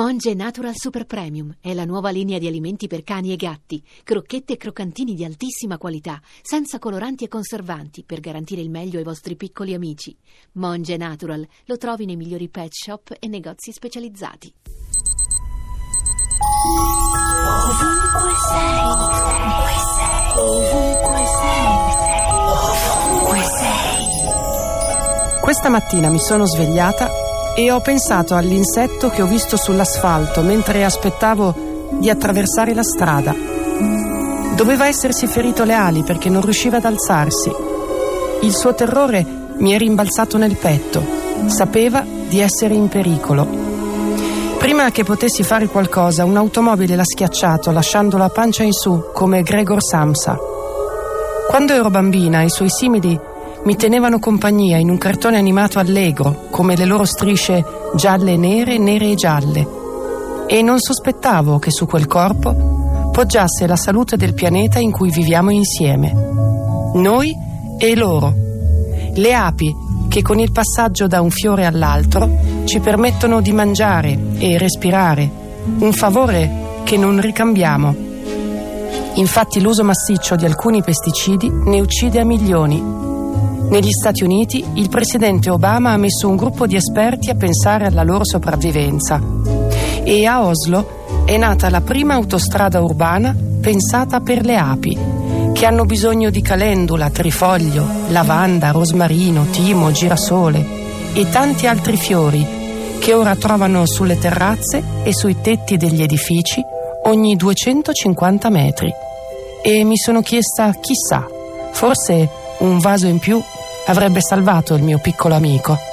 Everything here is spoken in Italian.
Monge Natural Super Premium è la nuova linea di alimenti per cani e gatti, crocchette e croccantini di altissima qualità, senza coloranti e conservanti, per garantire il meglio ai vostri piccoli amici. Monge Natural lo trovi nei migliori pet shop e negozi specializzati. Ovunque sei, ovunque sei, ovunque sei, ovunque sei. Questa mattina mi sono svegliata e ho pensato all'insetto che ho visto sull'asfalto mentre aspettavo di attraversare la strada. Doveva essersi ferito le ali perché non riusciva ad alzarsi. Il suo terrore mi è rimbalzato nel petto. Sapeva di essere in pericolo. Prima che potessi fare qualcosa, un'automobile l'ha schiacciato lasciandolo a pancia in su come Gregor Samsa. Quando ero bambina, i suoi simili mi tenevano compagnia in un cartone animato allegro, come le loro strisce gialle e nere, nere e gialle. E non sospettavo che su quel corpo poggiasse la salute del pianeta in cui viviamo insieme. Noi e loro. Le api che con il passaggio da un fiore all'altro ci permettono di mangiare e respirare. Un favore che non ricambiamo. Infatti l'uso massiccio di alcuni pesticidi ne uccide a milioni negli Stati Uniti il presidente Obama ha messo un gruppo di esperti a pensare alla loro sopravvivenza e a Oslo è nata la prima autostrada urbana pensata per le api, che hanno bisogno di calendula, trifoglio, lavanda, rosmarino, timo, girasole e tanti altri fiori che ora trovano sulle terrazze e sui tetti degli edifici ogni 250 metri. E mi sono chiesta, chissà, forse un vaso in più avrebbe salvato il mio piccolo amico.